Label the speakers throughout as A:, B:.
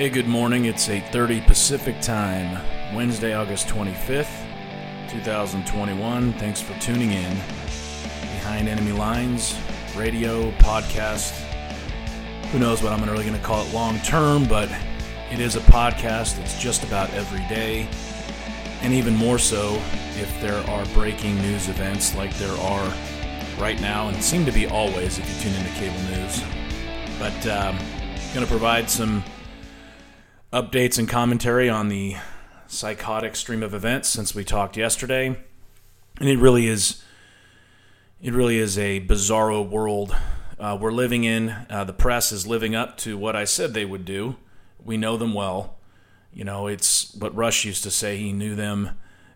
A: Hey, good morning. It's 8:30 Pacific Time, Wednesday, August 25th, 2021. Thanks for tuning in. Behind Enemy Lines, radio, podcast. Who knows what I'm really going to call it long term, but it is a podcast that's just about every day. And even more so if there are breaking news events like there are right now and seem to be always if you tune into cable news. But um, going to provide some updates and commentary on the psychotic stream of events since we talked yesterday. And it really is it really is a bizarro world uh, we're living in. Uh, the press is living up to what I said they would do. We know them well. You know, it's what Rush used to say. He knew them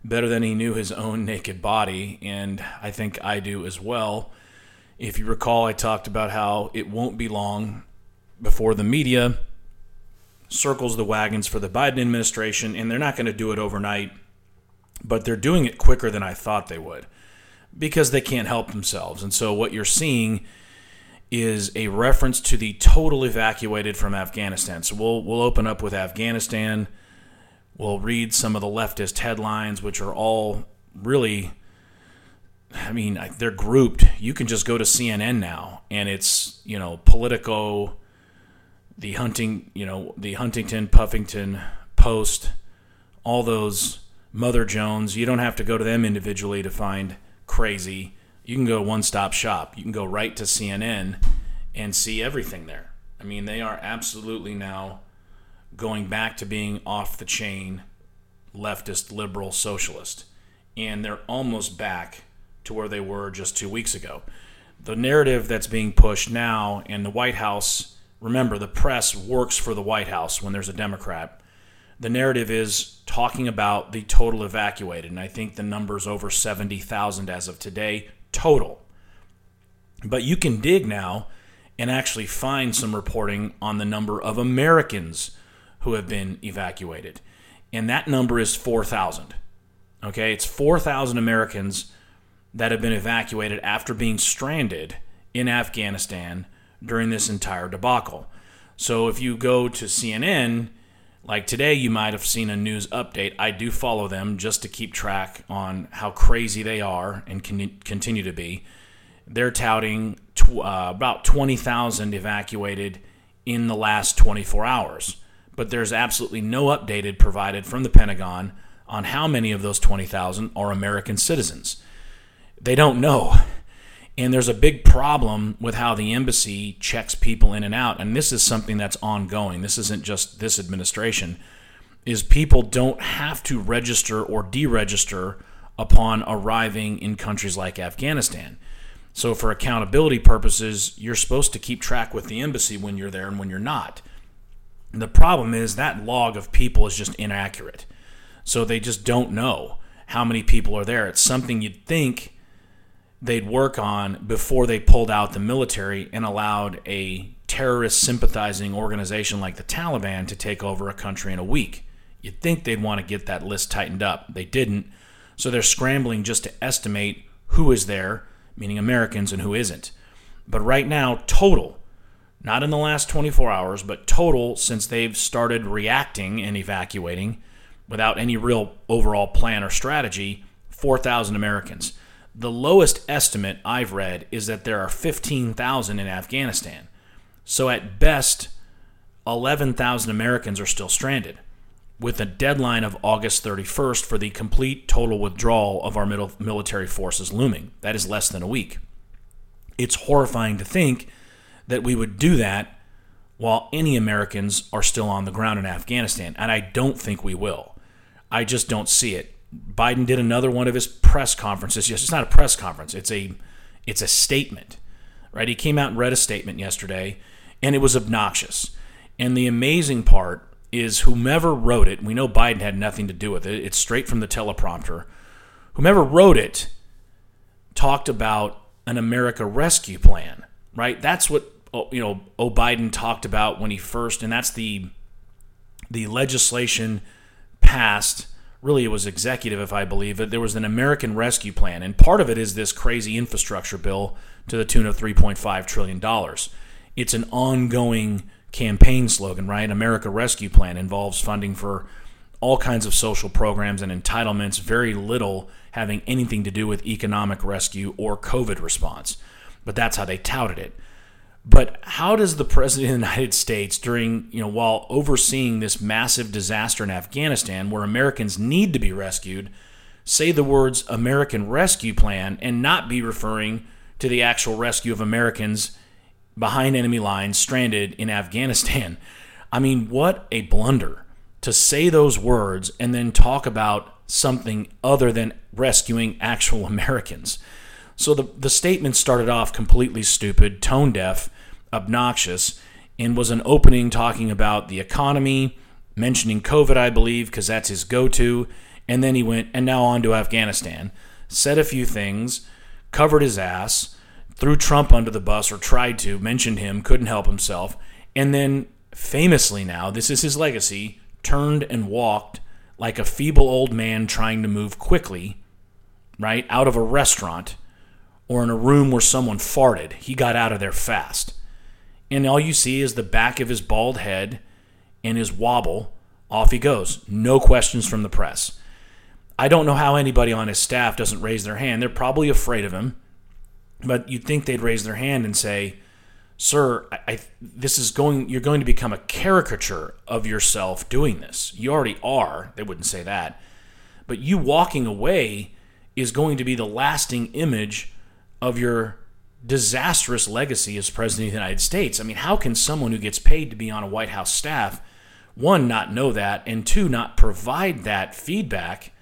A: better than he knew his own naked body, and I think I do as well. If you recall, I talked about how it won't be long before the media circles the wagons for the Biden administration, and they're not going to do it overnight, but they're doing it quicker than I thought they would because they can't help themselves. And so what you're seeing is a reference to the total evacuated from Afghanistan. So we'll we'll open up with Afghanistan. We'll read some of the leftist headlines, which are all really. I mean, they're grouped. You can just go to CNN now, and it's you know Politico, the hunting, you know, the Huntington, Puffington Post, all those Mother Jones. You don't have to go to them individually to find crazy. You can go one stop shop. You can go right to CNN and see everything there. I mean, they are absolutely now going back to being off the chain leftist, liberal, socialist. And they're almost back to where they were just two weeks ago. The narrative that's being pushed now, and the White House remember, the press works for the White House when there's a Democrat. The narrative is talking about the total evacuated, and I think the number's over 70,000 as of today, total. But you can dig now and actually find some reporting on the number of Americans who have been evacuated. And that number is 4,000. Okay, it's 4,000 Americans that have been evacuated after being stranded in Afghanistan during this entire debacle. So if you go to CNN, like today, you might have seen a news update. I do follow them just to keep track on how crazy they are and continue to be. They're touting tw- uh, about 20,000 evacuated in the last 24 hours. But there's absolutely no updated provided from the Pentagon on how many of those 20,000 are American citizens. They don't know. And there's a big problem with how the embassy checks people in and out. And this is something that's ongoing. This isn't just this administration. Is people don't have to register or deregister upon arriving in countries like Afghanistan. So, for accountability purposes, you're supposed to keep track with the embassy when you're there and when you're not. The problem is that log of people is just inaccurate. So, they just don't know how many people are there. It's something you'd think they'd work on before they pulled out the military and allowed a terrorist sympathizing organization like the Taliban to take over a country in a week. You'd think they'd want to get that list tightened up. They didn't. So they're scrambling just to estimate who is there, meaning Americans, and who isn't. But right now, total, not in the last 24 hours, but total since they've started reacting and evacuating without any real overall plan or strategy, 4,000 Americans. The lowest estimate I've read is that there are 15,000 in Afghanistan. So at best, 11,000 Americans are still stranded, with a deadline of August 31st for the complete total withdrawal of our military forces looming. That is less than a week. It's horrifying to think that we would do that while any Americans are still on the ground in Afghanistan, and I don't think we will. I just don't see it. Biden did another one of his press conferences. Yes, it's not a press conference. It's a it's a statement. Right? He came out and read a statement yesterday and it was obnoxious. And the amazing part is whomever wrote it, we know Biden had nothing to do with it. It's straight from the teleprompter. Whomever wrote it talked about an America Rescue Plan, right? That's what oh, you know, O Biden talked about when he first, and that's the the legislation passed really it was executive, if I believe it. There was an American Rescue Plan, and part of it is this crazy infrastructure bill to the tune of $3.5 trillion. It's an ongoing campaign slogan, right? America Rescue Plan involves funding for all kinds of social programs and entitlements, very little having anything to do with economic rescue or COVID response. But that's how they touted it. But how does the president of the United States, during, you know, while overseeing this massive disaster in Afghanistan where Americans need to be rescued, say the words American Rescue Plan and not be referring to the actual rescue of Americans behind enemy lines stranded in Afghanistan? I mean, what a blunder to say those words and then talk about something other than rescuing actual Americans. So the, the statement started off completely stupid, tone deaf, obnoxious, and was an opening talking about the economy, mentioning COVID, I believe, because that's his go to. And then he went, and now on to Afghanistan, said a few things, covered his ass, threw Trump under the bus or tried to, mentioned him, couldn't help himself, and then famously now, this is his legacy, turned and walked like a feeble old man trying to move quickly, right, out of a restaurant or in a room where someone farted. He got out of there fast. And all you see is the back of his bald head and his wobble. Off he goes. No questions from the press. I don't know how anybody on his staff doesn't raise their hand. They're probably afraid of him, but you'd think they'd raise their hand and say, "Sir, I, I, this is going. You're going to become a caricature of yourself doing this. You already are." They wouldn't say that, but you walking away is going to be the lasting image of your disastrous legacy as president of the United States. I mean, how can someone who gets paid to be on a White House staff, one, not know that, and two, not provide that feedback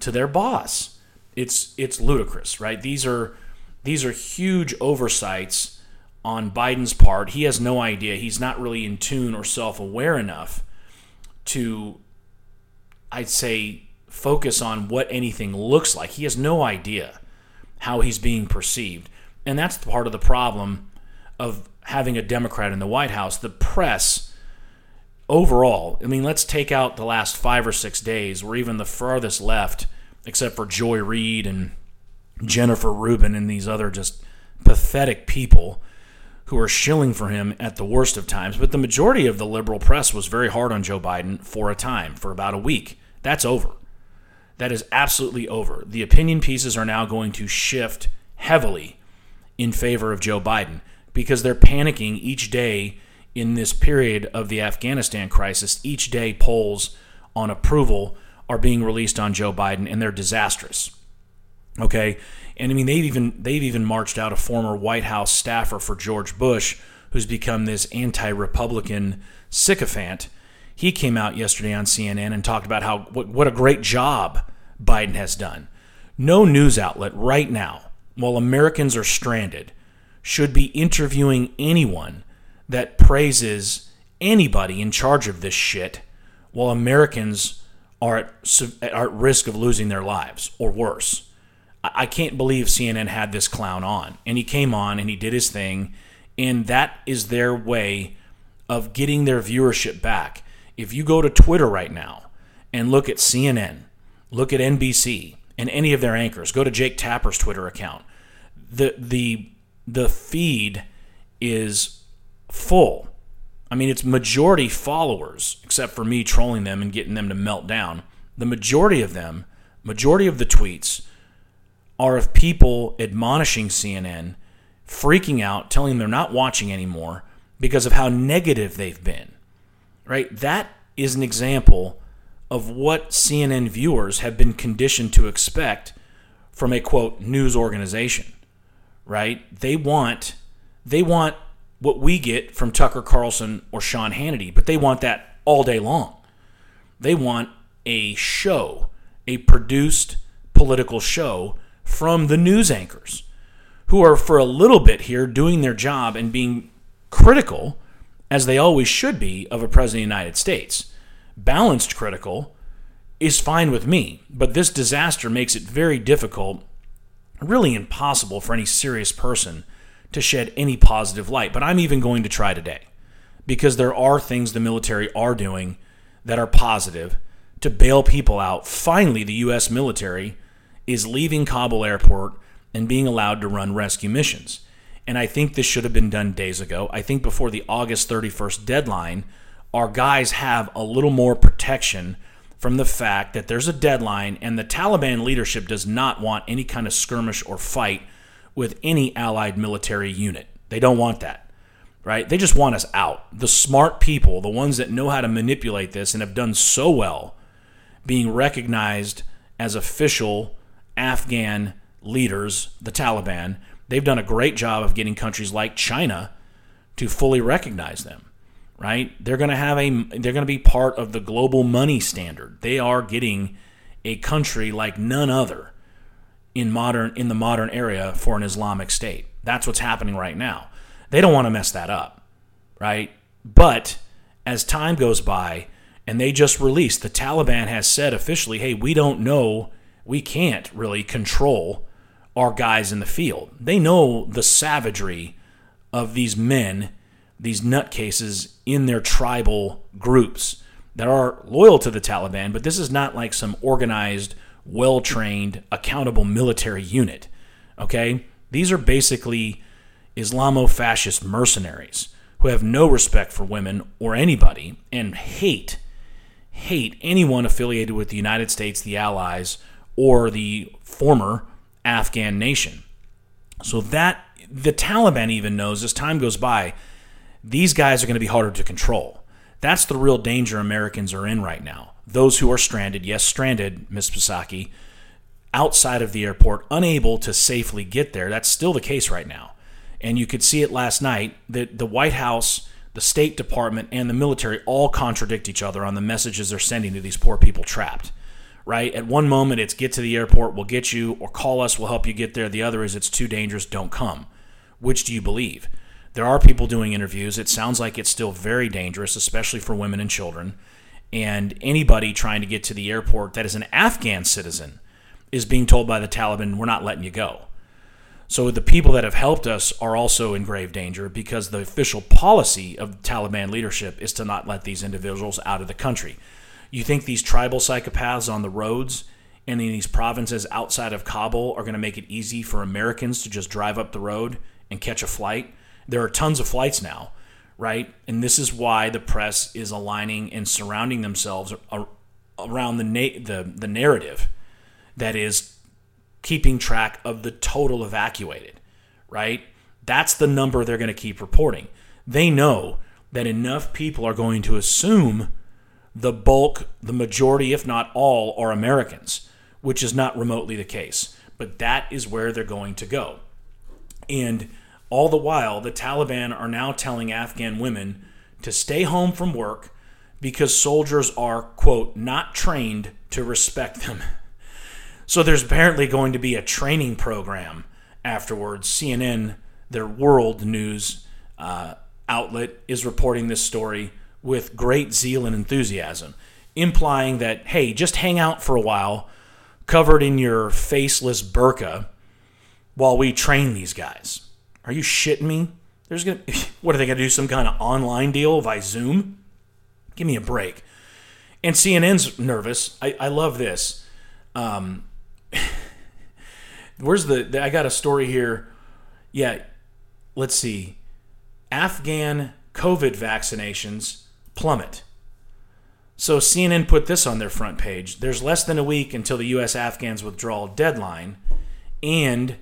A: to their boss? It's it's ludicrous, right? These are these are huge oversights on Biden's part. He has no idea. He's not really in tune or self-aware enough to I'd say focus on what anything looks like. He has no idea how he's being perceived. And that's part of the problem of having a Democrat in the White House. The press overall, I mean, let's take out the last five or six days where even the farthest left, except for Joy Reid and Jennifer Rubin and these other just pathetic people who are shilling for him at the worst of times. But the majority of the liberal press was very hard on Joe Biden for a time, for about a week. That's over. That is absolutely over. The opinion pieces are now going to shift heavily in favor of Joe Biden because they're panicking each day in this period of the Afghanistan crisis. Each day, polls on approval are being released on Joe Biden, and they're disastrous. Okay, and I mean they've even they've even marched out a former White House staffer for George Bush, who's become this anti-Republican sycophant he came out yesterday on CNN and talked about how what, what a great job Biden has done. No news outlet right now, while Americans are stranded, should be interviewing anyone that praises anybody in charge of this shit while Americans are at, are at risk of losing their lives or worse. I can't believe CNN had this clown on. And he came on and he did his thing. And that is their way of getting their viewership back. If you go to Twitter right now and look at CNN, look at NBC and any of their anchors, go to Jake Tapper's Twitter account. The the the feed is full. I mean, it's majority followers, except for me trolling them and getting them to melt down. The majority of them, majority of the tweets, are of people admonishing CNN, freaking out, telling them they're not watching anymore because of how negative they've been right? That is an example of what CNN viewers have been conditioned to expect from a quote news organization, right? They want they want what we get from Tucker Carlson or Sean Hannity, but they want that all day long. They want a show, a produced political show from the news anchors who are for a little bit here doing their job and being critical as they always should be, of a president of the United States. Balanced critical is fine with me, but this disaster makes it very difficult, really impossible for any serious person to shed any positive light. But I'm even going to try today because there are things the military are doing that are positive to bail people out. Finally, the U.S. military is leaving Kabul airport and being allowed to run rescue missions. And I think this should have been done days ago. I think before the August 31st deadline, our guys have a little more protection from the fact that there's a deadline and the Taliban leadership does not want any kind of skirmish or fight with any allied military unit. They don't want that, right? They just want us out. The smart people, the ones that know how to manipulate this and have done so well being recognized as official Afghan leaders, the Taliban, they've done a great job of getting countries like China to fully recognize them. Right? They're going to have a they're going to be part of the global money standard. They are getting a country like none other in modern in the modern area for an Islamic state. That's what's happening right now. They don't want to mess that up, right? But as time goes by and they just released the Taliban has said officially, "Hey, we don't know, we can't really control our guys in the field. They know the savagery of these men, these nutcases in their tribal groups that are loyal to the Taliban, but this is not like some organized, well trained, accountable military unit. Okay? These are basically Islamo fascist mercenaries who have no respect for women or anybody and hate hate anyone affiliated with the United States, the Allies, or the former Afghan nation. So that the Taliban even knows as time goes by, these guys are going to be harder to control. That's the real danger Americans are in right now. Those who are stranded, yes, stranded, Ms. Psaki, outside of the airport, unable to safely get there. That's still the case right now. And you could see it last night that the White House, the State Department, and the military all contradict each other on the messages they're sending to these poor people trapped right? At one moment, it's get to the airport, we'll get you, or call us, we'll help you get there. The other is it's too dangerous, don't come. Which do you believe? There are people doing interviews. It sounds like it's still very dangerous, especially for women and children. And anybody trying to get to the airport that is an Afghan citizen is being told by the Taliban, we're not letting you go. So the people that have helped us are also in grave danger because the official policy of Taliban leadership is to not let these individuals out of the country. You think these tribal psychopaths on the roads and in these provinces outside of Kabul are going to make it easy for Americans to just drive up the road and catch a flight? There are tons of flights now, right? And this is why the press is aligning and surrounding themselves around the na- the the narrative that is keeping track of the total evacuated, right? That's the number they're going to keep reporting. They know that enough people are going to assume the bulk, the majority, if not all, are Americans, which is not remotely the case. But that is where they're going to go. And all the while, the Taliban are now telling Afghan women to stay home from work because soldiers are, quote, not trained to respect them. So there's apparently going to be a training program afterwards. CNN, their world news uh, outlet, is reporting this story with great zeal and enthusiasm, implying that, hey, just hang out for a while, covered in your faceless burqa, while we train these guys. Are you shitting me? There's gonna what are they gonna do? Some kind of online deal via Zoom? Give me a break. And CNN's nervous. I, I love this. Um, where's the, the? I got a story here. Yeah, let's see. Afghan COVID vaccinations plummet. So CNN put this on their front page. There's less than a week until the U.S. Afghans withdrawal deadline, and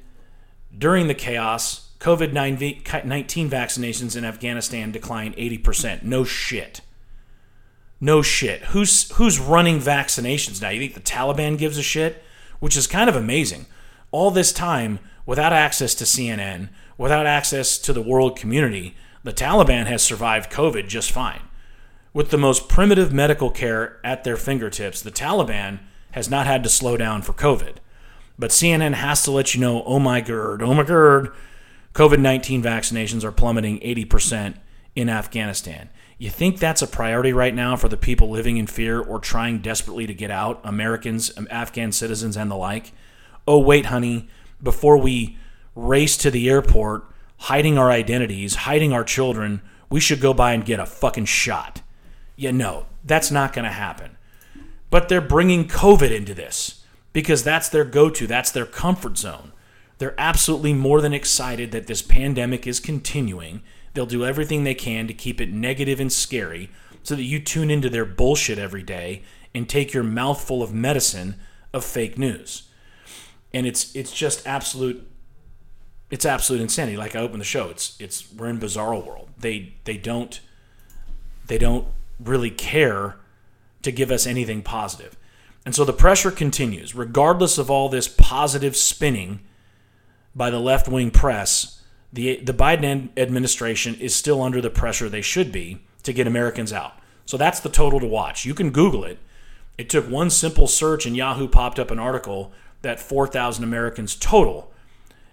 A: during the chaos, COVID 19 vaccinations in Afghanistan declined 80%. No shit. No shit. Who's, who's running vaccinations now? You think the Taliban gives a shit? Which is kind of amazing. All this time, without access to CNN, without access to the world community, the Taliban has survived COVID just fine. With the most primitive medical care at their fingertips, the Taliban has not had to slow down for COVID. But CNN has to let you know oh my god, oh my god, COVID 19 vaccinations are plummeting 80% in Afghanistan. You think that's a priority right now for the people living in fear or trying desperately to get out, Americans, um, Afghan citizens, and the like? Oh, wait, honey, before we race to the airport, hiding our identities, hiding our children, we should go by and get a fucking shot. Yeah, no, that's not going to happen. But they're bringing COVID into this because that's their go to, that's their comfort zone. They're absolutely more than excited that this pandemic is continuing. They'll do everything they can to keep it negative and scary so that you tune into their bullshit every day and take your mouthful of medicine of fake news. And it's it's just absolute it's absolute insanity. Like I opened the show, it's it's we're in bizarro world. They they don't they don't really care to give us anything positive. And so the pressure continues, regardless of all this positive spinning by the left wing press. The, the Biden administration is still under the pressure they should be to get Americans out. So that's the total to watch. You can Google it. It took one simple search, and Yahoo popped up an article that 4,000 Americans total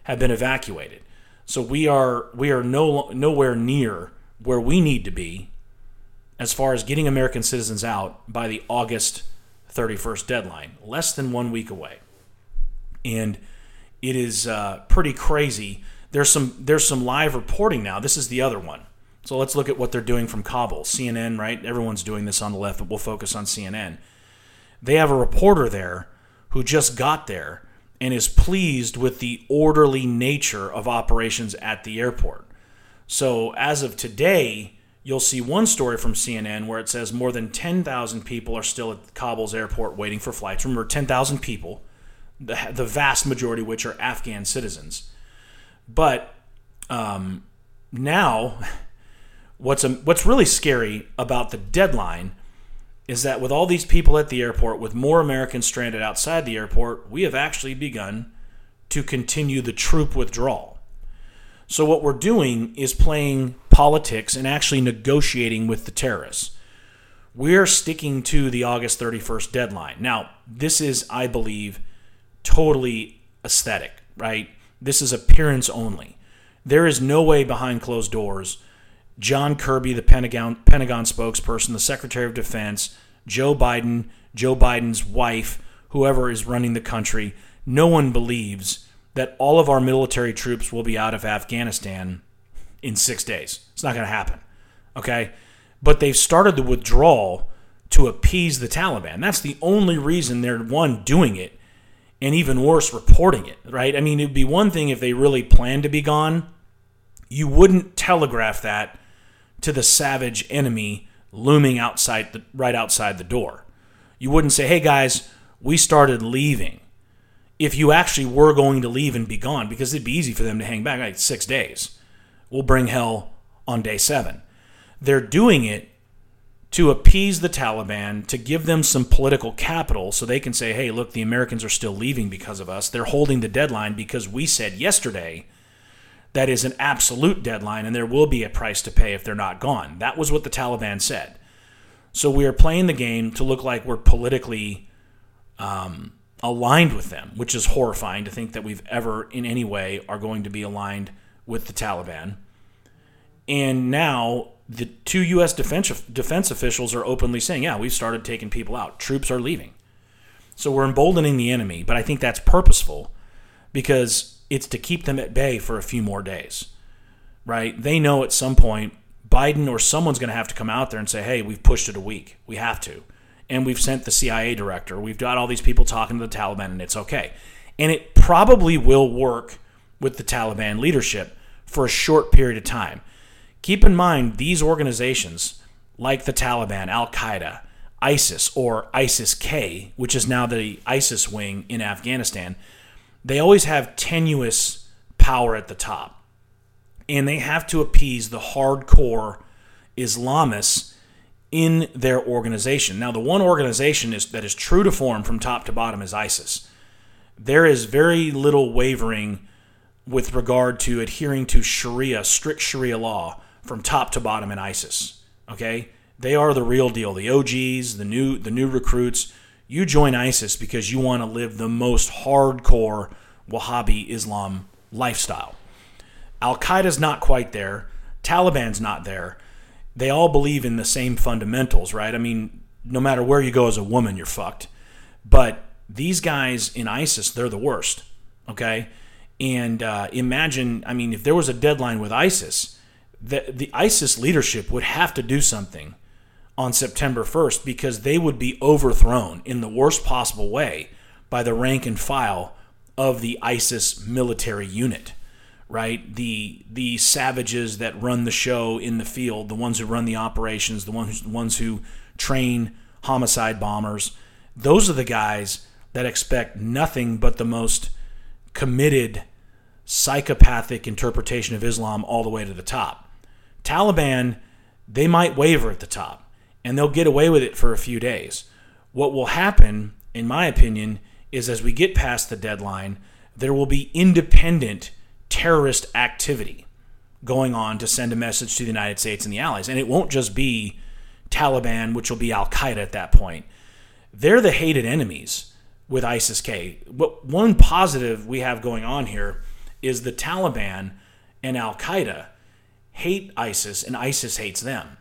A: have been evacuated. So we are we are no nowhere near where we need to be as far as getting American citizens out by the August 31st deadline, less than one week away. And it is uh, pretty crazy. There's some there's some live reporting now. This is the other one. So let's look at what they're doing from Kabul. CNN, right? Everyone's doing this on the left, but we'll focus on CNN. They have a reporter there who just got there and is pleased with the orderly nature of operations at the airport. So as of today, you'll see one story from CNN where it says more than 10,000 people are still at Kabul's airport waiting for flights. Remember, 10,000 people, the, the vast majority of which are Afghan citizens. But um, now, what's, a, what's really scary about the deadline is that with all these people at the airport, with more Americans stranded outside the airport, we have actually begun to continue the troop withdrawal. So, what we're doing is playing politics and actually negotiating with the terrorists. We're sticking to the August 31st deadline. Now, this is, I believe, totally aesthetic, right? This is appearance only. There is no way behind closed doors. John Kirby, the Pentagon, Pentagon spokesperson, the Secretary of Defense, Joe Biden, Joe Biden's wife, whoever is running the country, no one believes that all of our military troops will be out of Afghanistan in six days. It's not going to happen. Okay? But they've started the withdrawal to appease the Taliban. That's the only reason they're, one, doing it, and even worse, reporting it, right? I mean, it'd be one thing if they really planned to be gone. You wouldn't telegraph that to the savage enemy looming outside the, right outside the door. You wouldn't say, "Hey guys, we started leaving." If you actually were going to leave and be gone, because it'd be easy for them to hang back like six days. We'll bring hell on day seven. They're doing it to appease the Taliban, to give them some political capital so they can say, hey, look, the Americans are still leaving because of us. They're holding the deadline because we said yesterday that is an absolute deadline and there will be a price to pay if they're not gone. That was what the Taliban said. So we are playing the game to look like we're politically um, aligned with them, which is horrifying to think that we've ever in any way are going to be aligned with the Taliban. And now the two U.S. defense, defense officials are openly saying, yeah, we've started taking people out. Troops are leaving. So we're emboldening the enemy, but I think that's purposeful because it's to keep them at bay for a few more days, right? They know at some point Biden or someone's going to have to come out there and say, hey, we've pushed it a week. We have to. And we've sent the CIA director. We've got all these people talking to the Taliban, and it's okay. And it probably will work with the Taliban leadership for a short period of time. Keep in mind, these organizations, like the Taliban, Al Qaeda, ISIS, or ISIS K, which is now the ISIS wing in Afghanistan, they always have tenuous power at the top. And they have to appease the hardcore Islamists in their organization. Now, the one organization is, that is true to form from top to bottom is ISIS. There is very little wavering with regard to adhering to Sharia, strict Sharia law from top to bottom in ISIS. Okay? They are the real deal. The OGs, the new the new recruits, you join ISIS because you want to live the most hardcore Wahhabi Islam lifestyle. Al Qaeda's not quite there. Taliban's not there. They all believe in the same fundamentals, right? I mean, no matter where you go as a woman, you're fucked. But these guys in ISIS, they're the worst. Okay? And uh, imagine, I mean, if there was a deadline with ISIS, the, the ISIS leadership would have to do something on September 1st because they would be overthrown in the worst possible way by the rank and file of the ISIS military unit, right? The the savages that run the show in the field, the ones who run the operations, the ones the ones who train homicide bombers. Those are the guys that expect nothing but the most committed psychopathic interpretation of Islam all the way to the top. Taliban, they might waver at the top and they'll get away with it for a few days. What will happen, in my opinion, is as we get past the deadline, there will be independent terrorist activity going on to send a message to the United States and the Allies. And it won't just be Taliban, which will be Al Qaeda at that point. They're the hated enemies with ISIS K. But one positive we have going on here is the Taliban and Al Qaeda hate ISIS and ISIS hates them.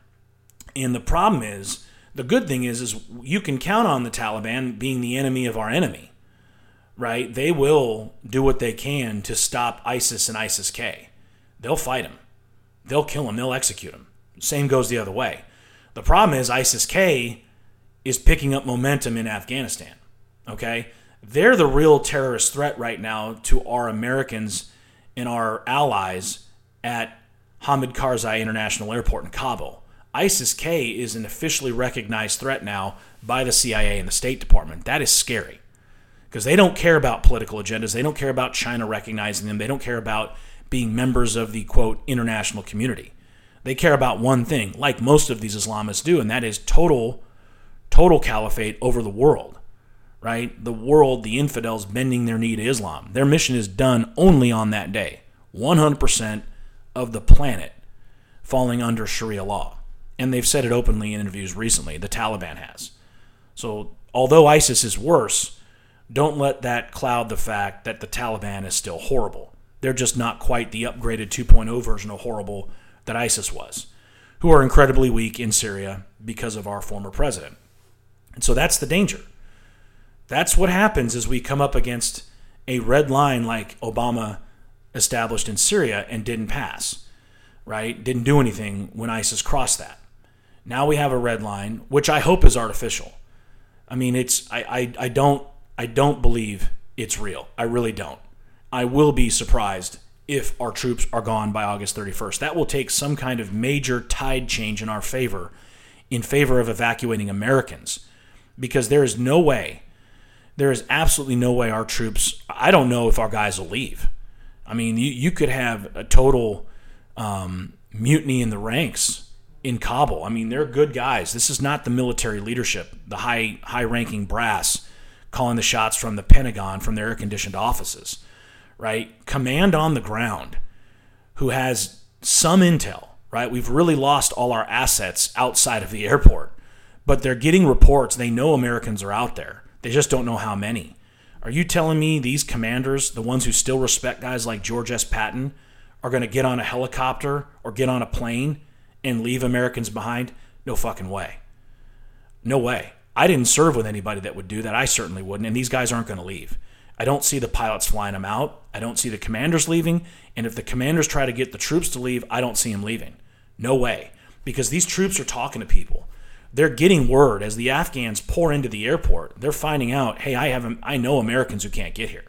A: And the problem is, the good thing is, is you can count on the Taliban being the enemy of our enemy, right? They will do what they can to stop ISIS and ISIS K. They'll fight them. They'll kill them. They'll execute them. Same goes the other way. The problem is ISIS K is picking up momentum in Afghanistan. Okay? They're the real terrorist threat right now to our Americans and our allies at Hamid Karzai International Airport in Kabul. ISIS K is an officially recognized threat now by the CIA and the State Department. That is scary because they don't care about political agendas. They don't care about China recognizing them. They don't care about being members of the quote international community. They care about one thing, like most of these Islamists do, and that is total total caliphate over the world. Right? The world, the infidels bending their knee to Islam. Their mission is done only on that day. 100% of the planet falling under Sharia law and they've said it openly in interviews recently. The Taliban has. So, although ISIS is worse, don't let that cloud the fact that the Taliban is still horrible. They're just not quite the upgraded 2.0 version of horrible that ISIS was, who are incredibly weak in Syria because of our former president. And so that's the danger. That's what happens as we come up against a red line like Obama established in Syria and didn't pass, right? Didn't do anything when ISIS crossed that. Now we have a red line, which I hope is artificial. I mean, it's I, I, I don't I don't believe it's real. I really don't. I will be surprised if our troops are gone by August 31st. That will take some kind of major tide change in our favor, in favor of evacuating Americans, because there is no way, there is absolutely no way our troops. I don't know if our guys will leave. I mean, you, you could have a total um, mutiny in the ranks in Kabul. I mean, they're good guys. This is not the military leadership, the high high ranking brass calling the shots from the Pentagon from their air conditioned offices, right? Command on the ground who has some intel, right? We've really lost all our assets outside of the airport, but they're getting reports. They know Americans are out there. They just don't know how many. Are you telling me these commanders, the ones who still respect guys like George S. Patton, are going to get on a helicopter or get on a plane and leave Americans behind? No fucking way. No way. I didn't serve with anybody that would do that. I certainly wouldn't. And these guys aren't going to leave. I don't see the pilots flying them out. I don't see the commanders leaving. And if the commanders try to get the troops to leave, I don't see them leaving. No way. Because these troops are talking to people. They're getting word as the Afghans pour into the airport. They're finding out, hey, I have I know Americans who can't get here.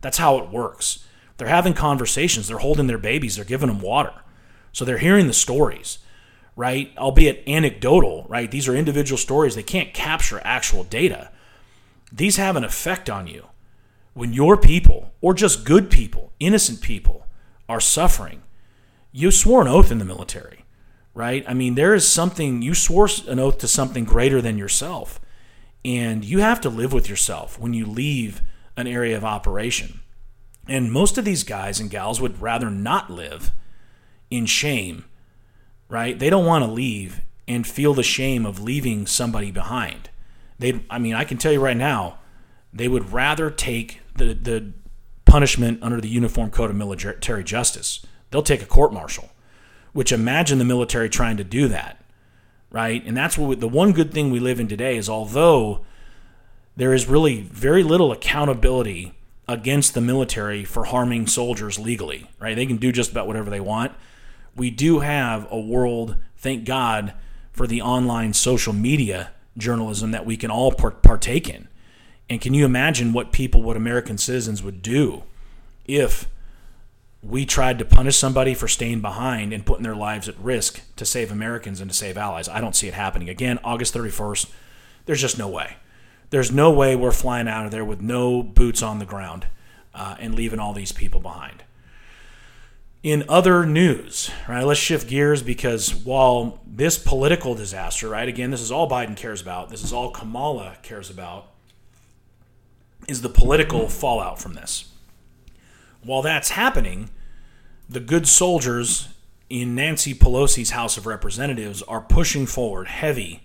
A: That's how it works. They're having conversations. They're holding their babies. They're giving them water. So they're hearing the stories right? Albeit anecdotal, right? These are individual stories. They can't capture actual data. These have an effect on you. When your people, or just good people, innocent people, are suffering, you swore an oath in the military, right? I mean, there is something, you swore an oath to something greater than yourself. And you have to live with yourself when you leave an area of operation. And most of these guys and gals would rather not live in shame right? They don't want to leave and feel the shame of leaving somebody behind. They, I mean, I can tell you right now, they would rather take the the punishment under the Uniform Code of Military Justice. They'll take a court martial. Which imagine the military trying to do that, right? And that's what we, the one good thing we live in today is although there is really very little accountability against the military for harming soldiers legally, right? They can do just about whatever they want we do have a world, thank God, for the online social media journalism that we can all partake in. And can you imagine what people, what American citizens would do if we tried to punish somebody for staying behind and putting their lives at risk to save Americans and to save allies? I don't see it happening. Again, August 31st, there's just no way. There's no way we're flying out of there with no boots on the ground uh, and leaving all these people behind. In other news, right, let's shift gears because while this political disaster, right, again, this is all Biden cares about, this is all Kamala cares about, is the political fallout from this. While that's happening, the good soldiers in Nancy Pelosi's House of Representatives are pushing forward heavy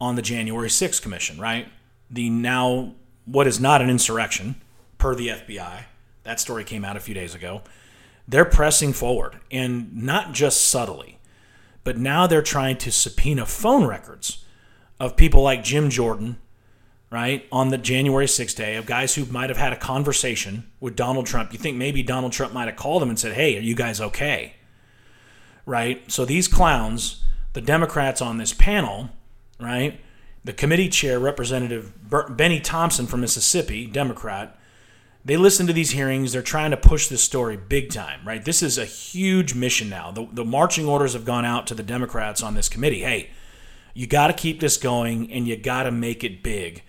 A: on the January 6th Commission, right? The now, what is not an insurrection, per the FBI. That story came out a few days ago they're pressing forward and not just subtly, but now they're trying to subpoena phone records of people like Jim Jordan, right, on the January 6th day, of guys who might have had a conversation with Donald Trump. You think maybe Donald Trump might have called them and said, hey, are you guys okay? Right? So these clowns, the Democrats on this panel, right, the committee chair, Representative Benny Thompson from Mississippi, Democrat, they listen to these hearings. They're trying to push this story big time, right? This is a huge mission now. The, the marching orders have gone out to the Democrats on this committee. Hey, you got to keep this going and you got to make it big.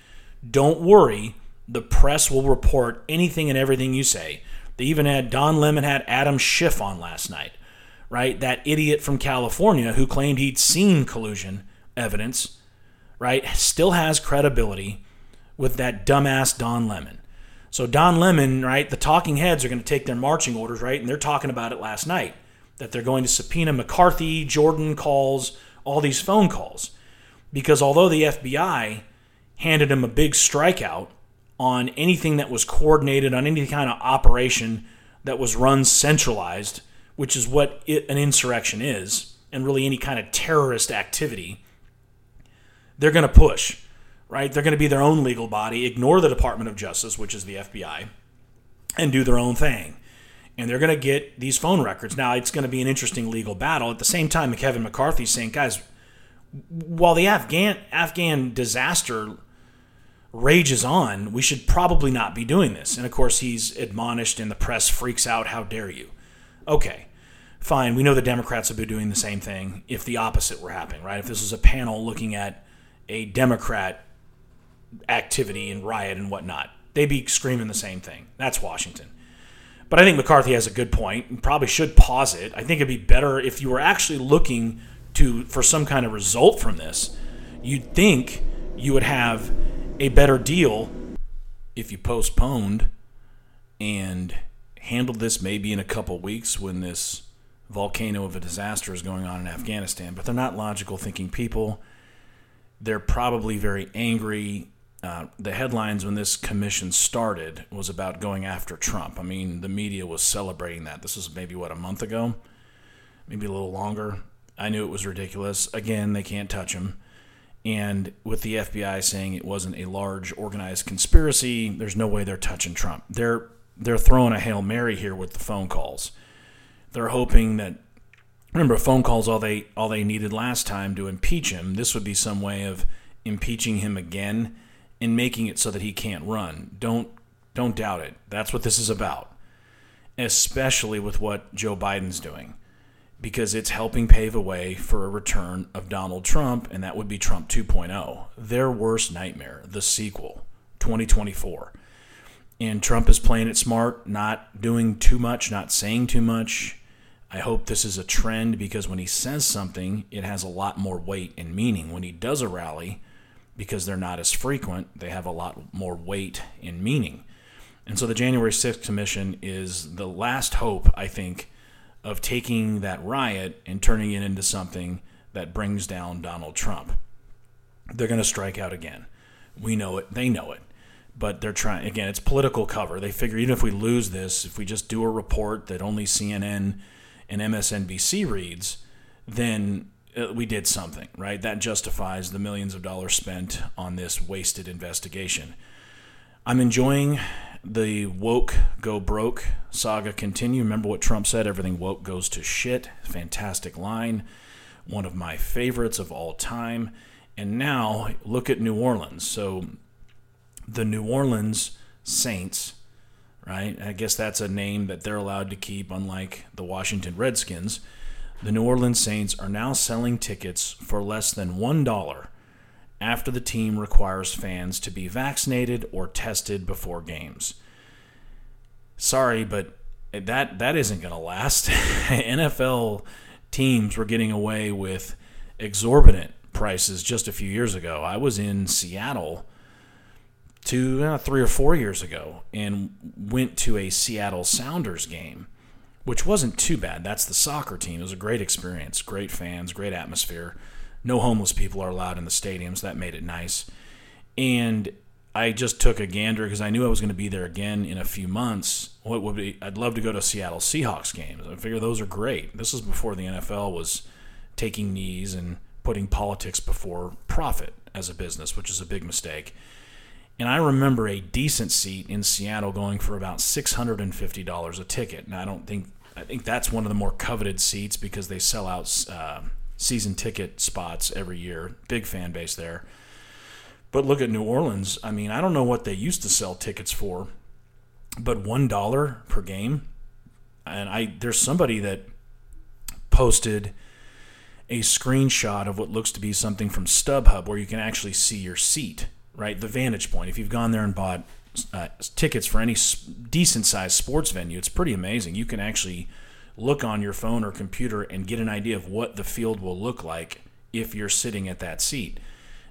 A: Don't worry, the press will report anything and everything you say. They even had Don Lemon had Adam Schiff on last night, right? That idiot from California who claimed he'd seen collusion evidence, right? Still has credibility with that dumbass Don Lemon. So Don Lemon, right, the talking heads are going to take their marching orders, right? And they're talking about it last night that they're going to subpoena McCarthy, Jordan calls, all these phone calls. Because although the FBI handed him a big strikeout on anything that was coordinated, on any kind of operation that was run centralized, which is what it, an insurrection is, and really any kind of terrorist activity, they're going to push right? They're going to be their own legal body, ignore the Department of Justice, which is the FBI, and do their own thing. And they're going to get these phone records. Now, it's going to be an interesting legal battle. At the same time, Kevin McCarthy's saying, guys, while the Afghan Afghan disaster rages on, we should probably not be doing this. And of course, he's admonished, and the press freaks out. How dare you? Okay, fine. We know the Democrats would be doing the same thing if the opposite were happening, right? If this was a panel looking at a Democrat activity and riot and whatnot. They'd be screaming the same thing. That's Washington. But I think McCarthy has a good point and probably should pause it. I think it'd be better if you were actually looking to for some kind of result from this. You'd think you would have a better deal if you postponed and handled this maybe in a couple weeks when this volcano of a disaster is going on in Afghanistan. But they're not logical thinking people. They're probably very angry uh, the headlines when this commission started was about going after Trump. I mean, the media was celebrating that. This was maybe, what, a month ago? Maybe a little longer. I knew it was ridiculous. Again, they can't touch him. And with the FBI saying it wasn't a large organized conspiracy, there's no way they're touching Trump. They're they're throwing a hail mary here with the phone calls. They're hoping that remember phone calls all they all they needed last time to impeach him. This would be some way of impeaching him again and making it so that he can't run. Don't don't doubt it. That's what this is about. Especially with what Joe Biden's doing. Because it's helping pave a way for a return of Donald Trump, and that would be Trump 2.0. Their worst nightmare, the sequel, 2024. And Trump is playing it smart, not doing too much, not saying too much. I hope this is a trend because when he says something, it has a lot more weight and meaning. When he does a rally, because they're not as frequent, they have a lot more weight and meaning. And so the January 6th Commission is the last hope, I think, of taking that riot and turning it into something that brings down Donald Trump. They're going to strike out again. We know it, they know it. But they're trying, again, it's political cover. They figure even if we lose this, if we just do a report that only CNN and MSNBC reads, then uh, we did something, right? That justifies the millions of dollars spent on this wasted investigation. I'm enjoying the woke go broke saga continue. Remember what Trump said everything woke goes to shit. Fantastic line. One of my favorites of all time. And now look at New Orleans. So the New Orleans Saints, right? I guess that's a name that they're allowed to keep, unlike the Washington Redskins. The New Orleans Saints are now selling tickets for less than $1 after the team requires fans to be vaccinated or tested before games. Sorry, but that that isn't going to last. NFL teams were getting away with exorbitant prices just a few years ago. I was in Seattle two, uh, three or four years ago and went to a Seattle Sounders game, which wasn't too bad. That's the soccer team. It was a great experience, great fans, great atmosphere. No homeless people are allowed in the stadiums. That made it nice. And I just took a gander because I knew I was going to be there again in a few months. What would be? I'd love to go to Seattle Seahawks games. I figure those are great. This is before the NFL was taking knees and putting politics before profit as a business, which is a big mistake. And I remember a decent seat in Seattle going for about six hundred and fifty dollars a ticket. And I don't think I think that's one of the more coveted seats because they sell out uh, season ticket spots every year. Big fan base there. But look at New Orleans. I mean, I don't know what they used to sell tickets for, but one dollar per game. And I there's somebody that posted a screenshot of what looks to be something from StubHub where you can actually see your seat, right? The vantage point. If you've gone there and bought uh, tickets for any decent sized sports venue, it's pretty amazing. You can actually look on your phone or computer and get an idea of what the field will look like if you're sitting at that seat.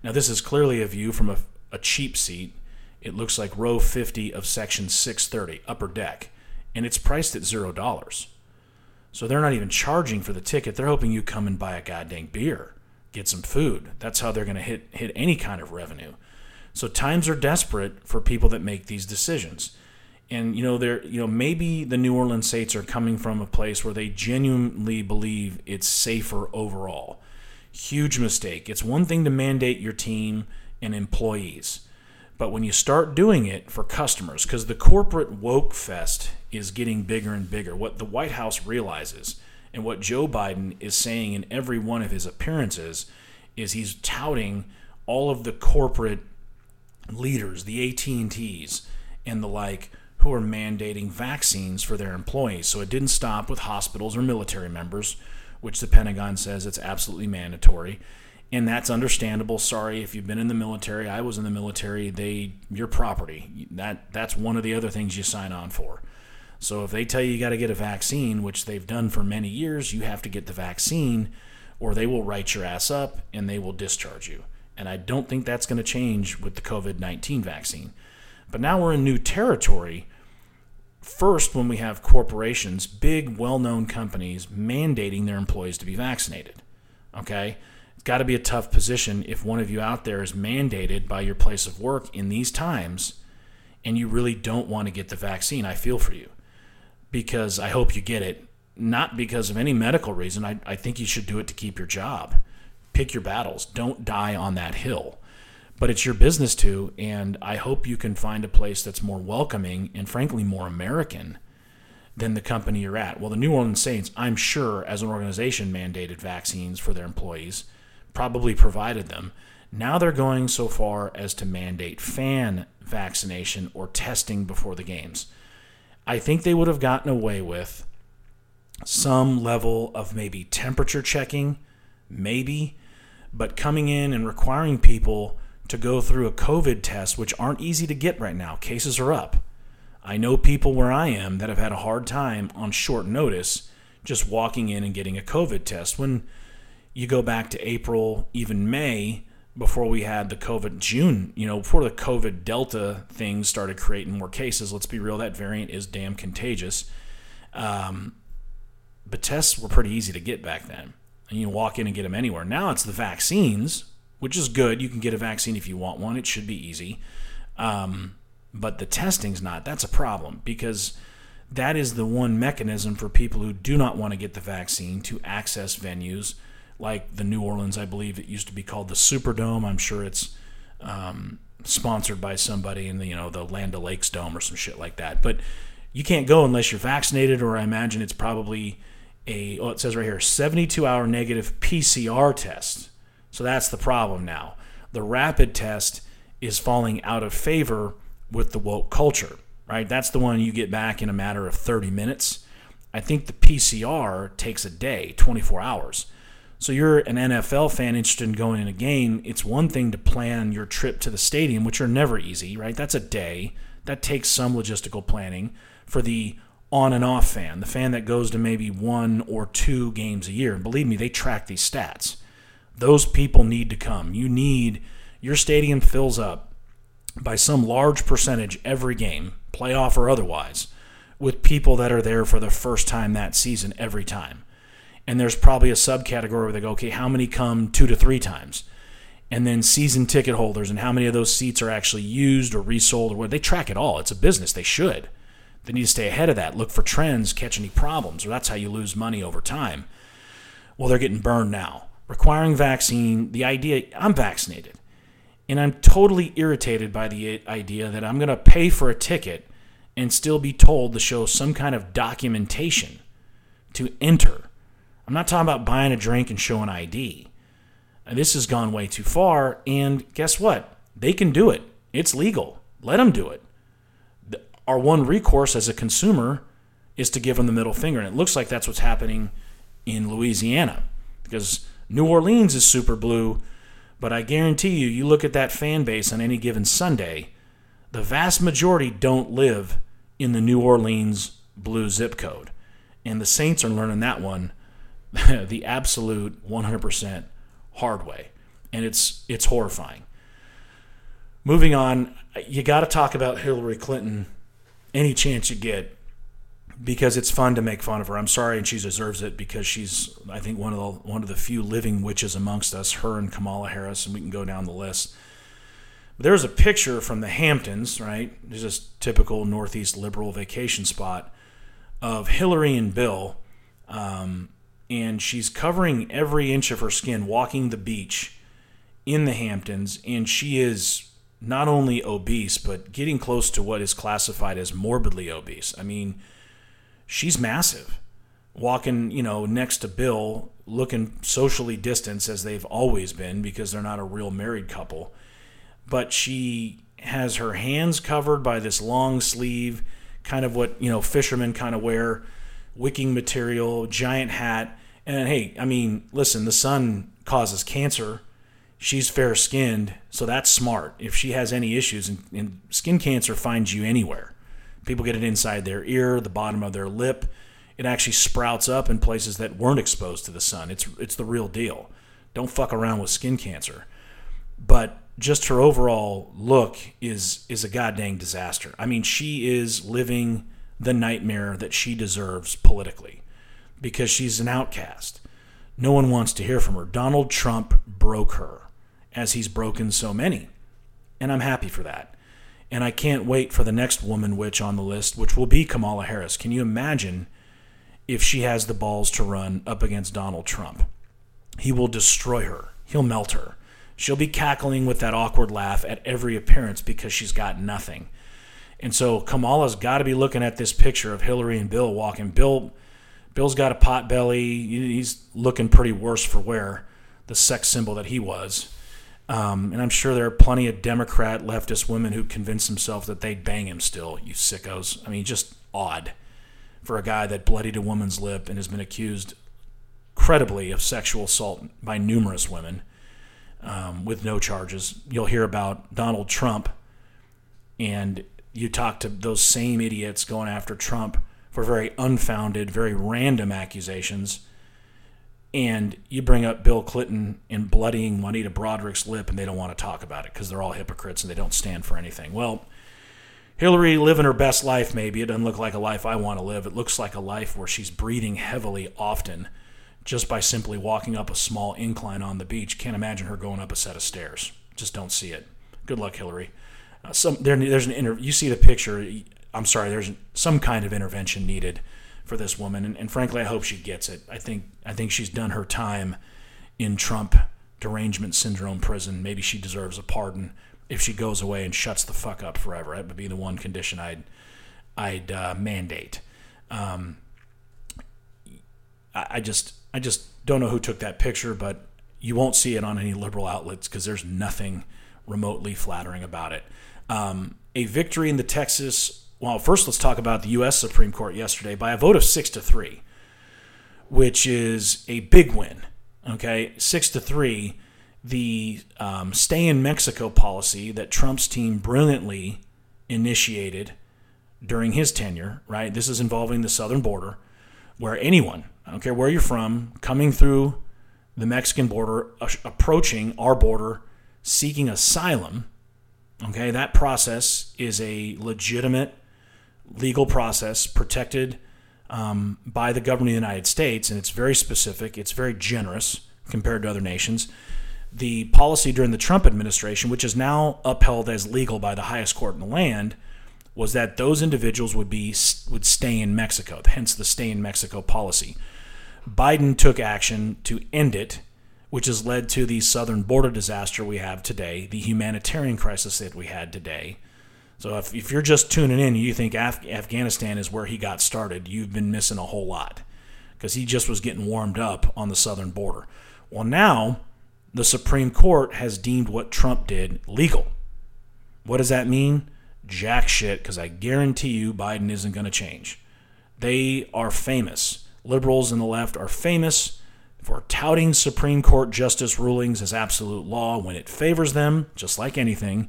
A: Now, this is clearly a view from a, a cheap seat. It looks like row 50 of section 630, upper deck, and it's priced at $0. So they're not even charging for the ticket. They're hoping you come and buy a goddamn beer, get some food. That's how they're going to hit hit any kind of revenue. So times are desperate for people that make these decisions. And you know, they're you know, maybe the New Orleans Saints are coming from a place where they genuinely believe it's safer overall. Huge mistake. It's one thing to mandate your team and employees, but when you start doing it for customers, because the corporate woke fest is getting bigger and bigger, what the White House realizes and what Joe Biden is saying in every one of his appearances is he's touting all of the corporate leaders, the AT&Ts and the like who are mandating vaccines for their employees. So it didn't stop with hospitals or military members which the Pentagon says it's absolutely mandatory. And that's understandable. Sorry if you've been in the military. I was in the military. They your property. That that's one of the other things you sign on for. So if they tell you you got to get a vaccine, which they've done for many years, you have to get the vaccine or they will write your ass up and they will discharge you. And I don't think that's going to change with the COVID 19 vaccine. But now we're in new territory First, when we have corporations, big, well known companies mandating their employees to be vaccinated. Okay? It's got to be a tough position if one of you out there is mandated by your place of work in these times and you really don't want to get the vaccine. I feel for you because I hope you get it, not because of any medical reason. I, I think you should do it to keep your job. Pick your battles, don't die on that hill but it's your business too. And I hope you can find a place that's more welcoming and, frankly, more American than the company you're at. Well, the New Orleans Saints, I'm sure, as an organization, mandated vaccines for their employees, probably provided them. Now they're going so far as to mandate fan vaccination or testing before the games. I think they would have gotten away with some level of maybe temperature checking, maybe, but coming in and requiring people to go through a COVID test, which aren't easy to get right now. Cases are up. I know people where I am that have had a hard time on short notice just walking in and getting a COVID test. When you go back to April, even May, before we had the COVID June, you know, before the COVID Delta thing started creating more cases, let's be real, that variant is damn contagious. Um, but tests were pretty easy to get back then. And you walk in and get them anywhere. Now it's the vaccines, which is good. You can get a vaccine if you want one. It should be easy. Um, but the testing's not. That's a problem because that is the one mechanism for people who do not want to get the vaccine to access venues like the New Orleans, I believe it used to be called the Superdome. I'm sure it's um, sponsored by somebody in the you know the Land O'Lakes Dome or some shit like that. But you can't go unless you're vaccinated, or I imagine it's probably a. Oh, it says right here, 72 hour negative PCR test. So that's the problem now. The rapid test is falling out of favor with the woke culture, right? That's the one you get back in a matter of 30 minutes. I think the PCR takes a day, 24 hours. So you're an NFL fan interested in going in a game. It's one thing to plan your trip to the stadium, which are never easy, right? That's a day. That takes some logistical planning for the on and off fan, the fan that goes to maybe one or two games a year. And believe me, they track these stats. Those people need to come. You need your stadium fills up by some large percentage every game, playoff or otherwise, with people that are there for the first time that season every time. And there's probably a subcategory where they go, okay, how many come two to three times? And then season ticket holders and how many of those seats are actually used or resold or what. They track it all. It's a business. They should. They need to stay ahead of that, look for trends, catch any problems, or that's how you lose money over time. Well, they're getting burned now. Requiring vaccine, the idea, I'm vaccinated. And I'm totally irritated by the idea that I'm going to pay for a ticket and still be told to show some kind of documentation to enter. I'm not talking about buying a drink and showing ID. This has gone way too far. And guess what? They can do it. It's legal. Let them do it. Our one recourse as a consumer is to give them the middle finger. And it looks like that's what's happening in Louisiana because New Orleans is super blue but I guarantee you, you look at that fan base on any given Sunday, the vast majority don't live in the New Orleans blue zip code. And the Saints are learning that one the absolute 100% hard way. And it's it's horrifying. Moving on, you got to talk about Hillary Clinton any chance you get because it's fun to make fun of her. I'm sorry, and she deserves it because she's, I think, one of the one of the few living witches amongst us. Her and Kamala Harris, and we can go down the list. But there's a picture from the Hamptons, right? There's this typical Northeast liberal vacation spot of Hillary and Bill, um, and she's covering every inch of her skin, walking the beach in the Hamptons, and she is not only obese but getting close to what is classified as morbidly obese. I mean she's massive. Walking, you know, next to Bill, looking socially distanced as they've always been because they're not a real married couple. But she has her hands covered by this long sleeve, kind of what, you know, fishermen kind of wear, wicking material, giant hat. And hey, I mean, listen, the sun causes cancer. She's fair skinned, so that's smart. If she has any issues, and, and skin cancer finds you anywhere. People get it inside their ear, the bottom of their lip. It actually sprouts up in places that weren't exposed to the sun. It's it's the real deal. Don't fuck around with skin cancer. But just her overall look is is a goddamn disaster. I mean, she is living the nightmare that she deserves politically because she's an outcast. No one wants to hear from her. Donald Trump broke her as he's broken so many. And I'm happy for that. And I can't wait for the next woman witch on the list, which will be Kamala Harris. Can you imagine if she has the balls to run up against Donald Trump? He will destroy her, he'll melt her. She'll be cackling with that awkward laugh at every appearance because she's got nothing. And so Kamala's got to be looking at this picture of Hillary and Bill walking. Bill, Bill's got a pot belly. He's looking pretty worse for wear, the sex symbol that he was. Um, and I'm sure there are plenty of Democrat leftist women who convince themselves that they'd bang him still, you sickos. I mean, just odd for a guy that bloodied a woman's lip and has been accused credibly of sexual assault by numerous women um, with no charges. You'll hear about Donald Trump, and you talk to those same idiots going after Trump for very unfounded, very random accusations and you bring up Bill Clinton and bloodying Juanita Broaddrick's lip, and they don't want to talk about it because they're all hypocrites and they don't stand for anything. Well, Hillary living her best life, maybe. It doesn't look like a life I want to live. It looks like a life where she's breathing heavily often just by simply walking up a small incline on the beach. Can't imagine her going up a set of stairs. Just don't see it. Good luck, Hillary. Uh, some there, there's an inter- you see the picture. I'm sorry. There's some kind of intervention needed for this woman, and, and frankly, I hope she gets it. I think I think she's done her time in Trump derangement syndrome prison. Maybe she deserves a pardon if she goes away and shuts the fuck up forever. That would be the one condition I'd I'd uh, mandate. Um, I, I just I just don't know who took that picture, but you won't see it on any liberal outlets because there's nothing remotely flattering about it. Um, a victory in the Texas. Well, first let's talk about the U.S. Supreme Court yesterday by a vote of six to three, which is a big win. Okay, six to three. The um, stay in Mexico policy that Trump's team brilliantly initiated during his tenure, right? This is involving the southern border, where anyone, I don't care where you're from, coming through the Mexican border, approaching our border, seeking asylum, okay, that process is a legitimate legal process protected um, by the government of the United States, and it's very specific, it's very generous compared to other nations. The policy during the Trump administration, which is now upheld as legal by the highest court in the land, was that those individuals would be would stay in Mexico, hence the stay in Mexico policy. Biden took action to end it, which has led to the southern border disaster we have today, the humanitarian crisis that we had today. So if, if you're just tuning in you think Af- Afghanistan is where he got started, you've been missing a whole lot because he just was getting warmed up on the southern border. Well, now the Supreme Court has deemed what Trump did legal. What does that mean? jack shit because I guarantee you Biden isn't going to change. They are famous. Liberals and the left are famous for touting Supreme Court justice rulings as absolute law when it favors them, just like anything,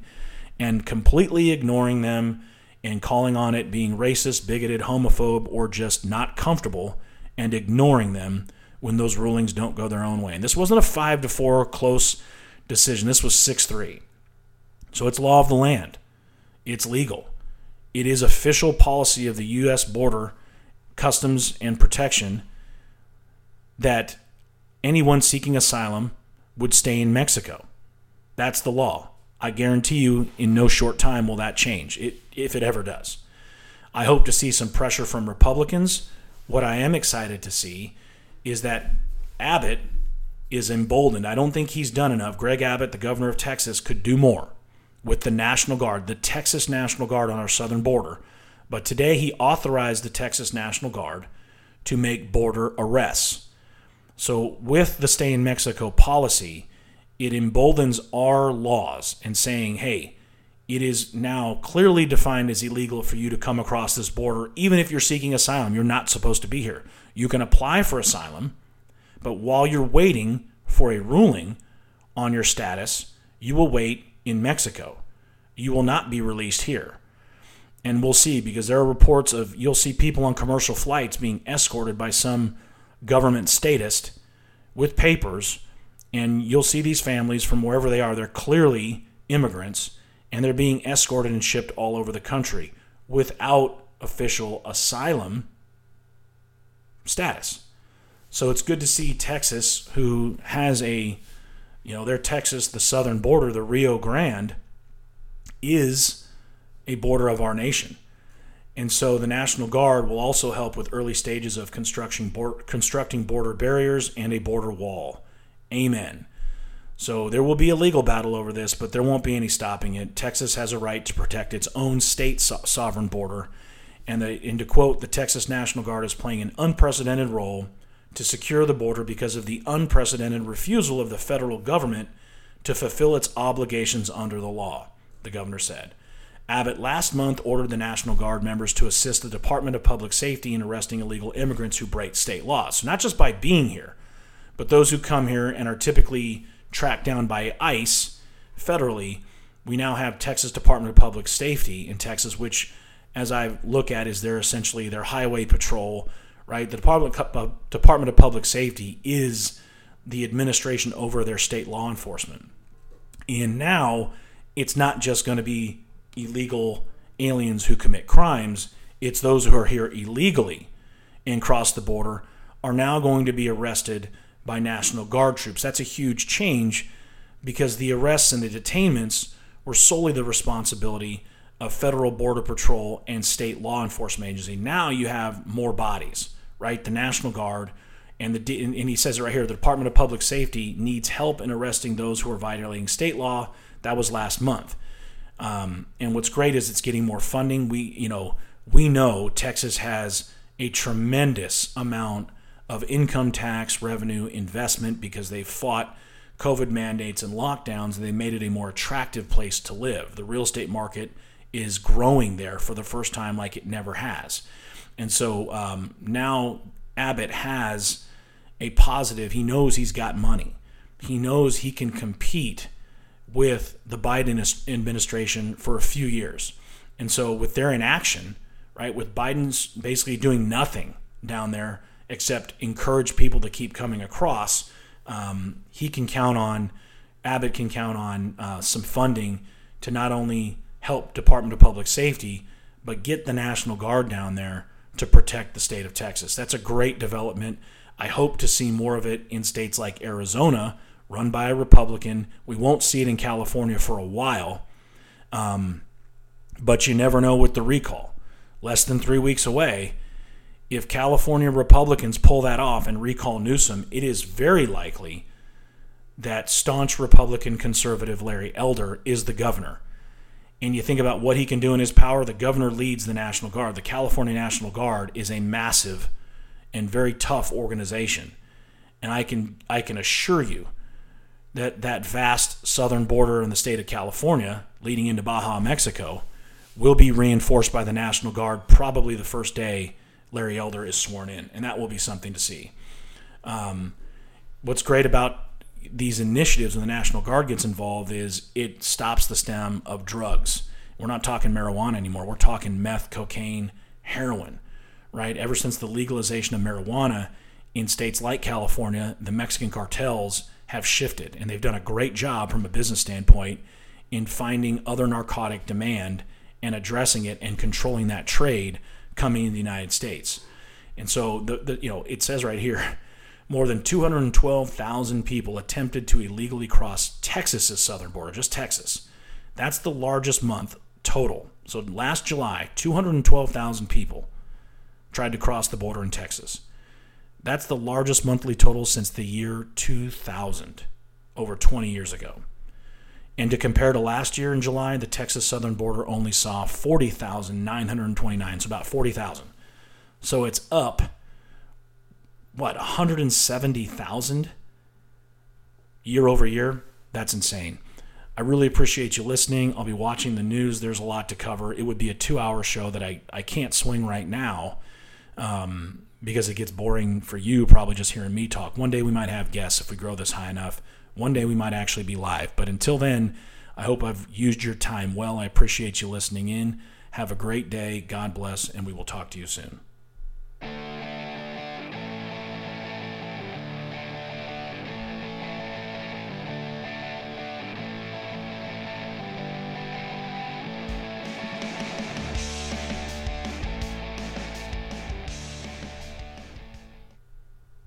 A: and completely ignoring them and calling on it being racist, bigoted, homophobe, or just not comfortable and ignoring them when those rulings don't go their own way. And this wasn't a 5 to 4 close decision. This was 6-3. So it's law of the land. It's legal. It is official policy of the U.S. Border Customs and Protection that anyone seeking asylum would stay in Mexico. That's the law. I guarantee you, in no short time will that change, if it ever does. I hope to see some pressure from Republicans. What I am excited to see is that Abbott is emboldened. I don't think he's done enough. Greg Abbott, the governor of Texas, could do more with the National Guard, the Texas National Guard on our southern border. But today he authorized the Texas National Guard to make border arrests. So, with the stay in Mexico policy, it emboldens our laws and saying, hey, it is now clearly defined as illegal for you to come across this border, even if you're seeking asylum. You're not supposed to be here. You can apply for asylum, but while you're waiting for a ruling on your status, you will wait in Mexico. You will not be released here. And we'll see because there are reports of you'll see people on commercial flights being escorted by some government statist with papers. And you'll see these families from wherever they are, they're clearly immigrants and they're being escorted and shipped all over the country without official asylum status. So it's good to see Texas, who has a you know, they're Texas, the southern border, the Rio Grande, is a border of our nation. And so the National Guard will also help with early stages of construction, constructing border barriers and a border wall. Amen. So there will be a legal battle over this, but there won't be any stopping it. Texas has a right to protect its own state so- sovereign border. And, and to quote, the Texas National Guard is playing an unprecedented role to secure the border because of the unprecedented refusal of the federal government to fulfill its obligations under the law, the governor said. Abbott last month ordered the National Guard members to assist the Department of Public Safety in arresting illegal immigrants who break state laws. So, not just by being here, but those who come here and are typically tracked down by ICE federally. We now have Texas Department of Public Safety in Texas, which, as I look at, is their essentially their highway patrol right? The Department Department of Public Safety is the administration over their state law enforcement. And now it's not just going to be illegal aliens who commit crimes, it's those who are here illegally and cross the border are now going to be arrested by National Guard troops. That's a huge change because the arrests and the detainments were solely the responsibility of federal border patrol and state law enforcement agency. Now you have more bodies right? The National Guard, and the and he says it right here: the Department of Public Safety needs help in arresting those who are violating state law. That was last month. Um, and what's great is it's getting more funding. We, you know, we know Texas has a tremendous amount of income tax revenue investment because they fought COVID mandates and lockdowns, and they made it a more attractive place to live. The real estate market is growing there for the first time like it never has. And so um, now Abbott has a positive. He knows he's got money. He knows he can compete with the Biden administration for a few years. And so with their inaction, right, with Biden's basically doing nothing down there except encourage people to keep coming across, um, he can count on, Abbott can count on uh, some funding to not only help Department of Public Safety, but get the National Guard down there to protect the state of Texas. That's a great development. I hope to see more of it in states like Arizona, run by a Republican. We won't see it in California for a while, um, but you never know with the recall. Less than three weeks away. If California Republicans pull that off and recall Newsom, it is very likely that staunch Republican conservative Larry Elder is the governor and you think about what he can do in his power, the governor leads the National Guard. The California National Guard is a massive and very tough organization. And I can I can assure you that that vast southern border in the state of California leading into Baja, Mexico, will be reinforced by the National Guard probably the first day Larry Elder is sworn in, and that will be something to see. Um, what's great about these initiatives when the National Guard gets involved is it stops the stem of drugs. We're not talking marijuana anymore. We're talking meth, cocaine, heroin, right? Ever since the legalization of marijuana in states like California, the Mexican cartels have shifted, and they've done a great job from a business standpoint in finding other narcotic demand and addressing it and controlling that trade coming in the United States. And so the, the you know it says right here more than 212,000 people attempted to illegally cross Texas's southern border, just Texas. That's the largest month total. So last July, 212,000 people tried to cross the border in Texas. That's the largest monthly total since the year 2000, over 20 years ago. And to compare to last year in July, the Texas southern border only saw 40,929, so about 40,000. So it's up what 170,000 year over year. That's insane. I really appreciate you listening. I'll be watching the news. There's a lot to cover. It would be a two hour show that I, I can't swing right now um, because it gets boring for you, probably just hearing me talk. One day we might have guests if we grow this high enough. One day we might actually be live. But until then, I hope I've used your time well. I appreciate you listening in. Have a great day. God bless, and we will talk to you soon.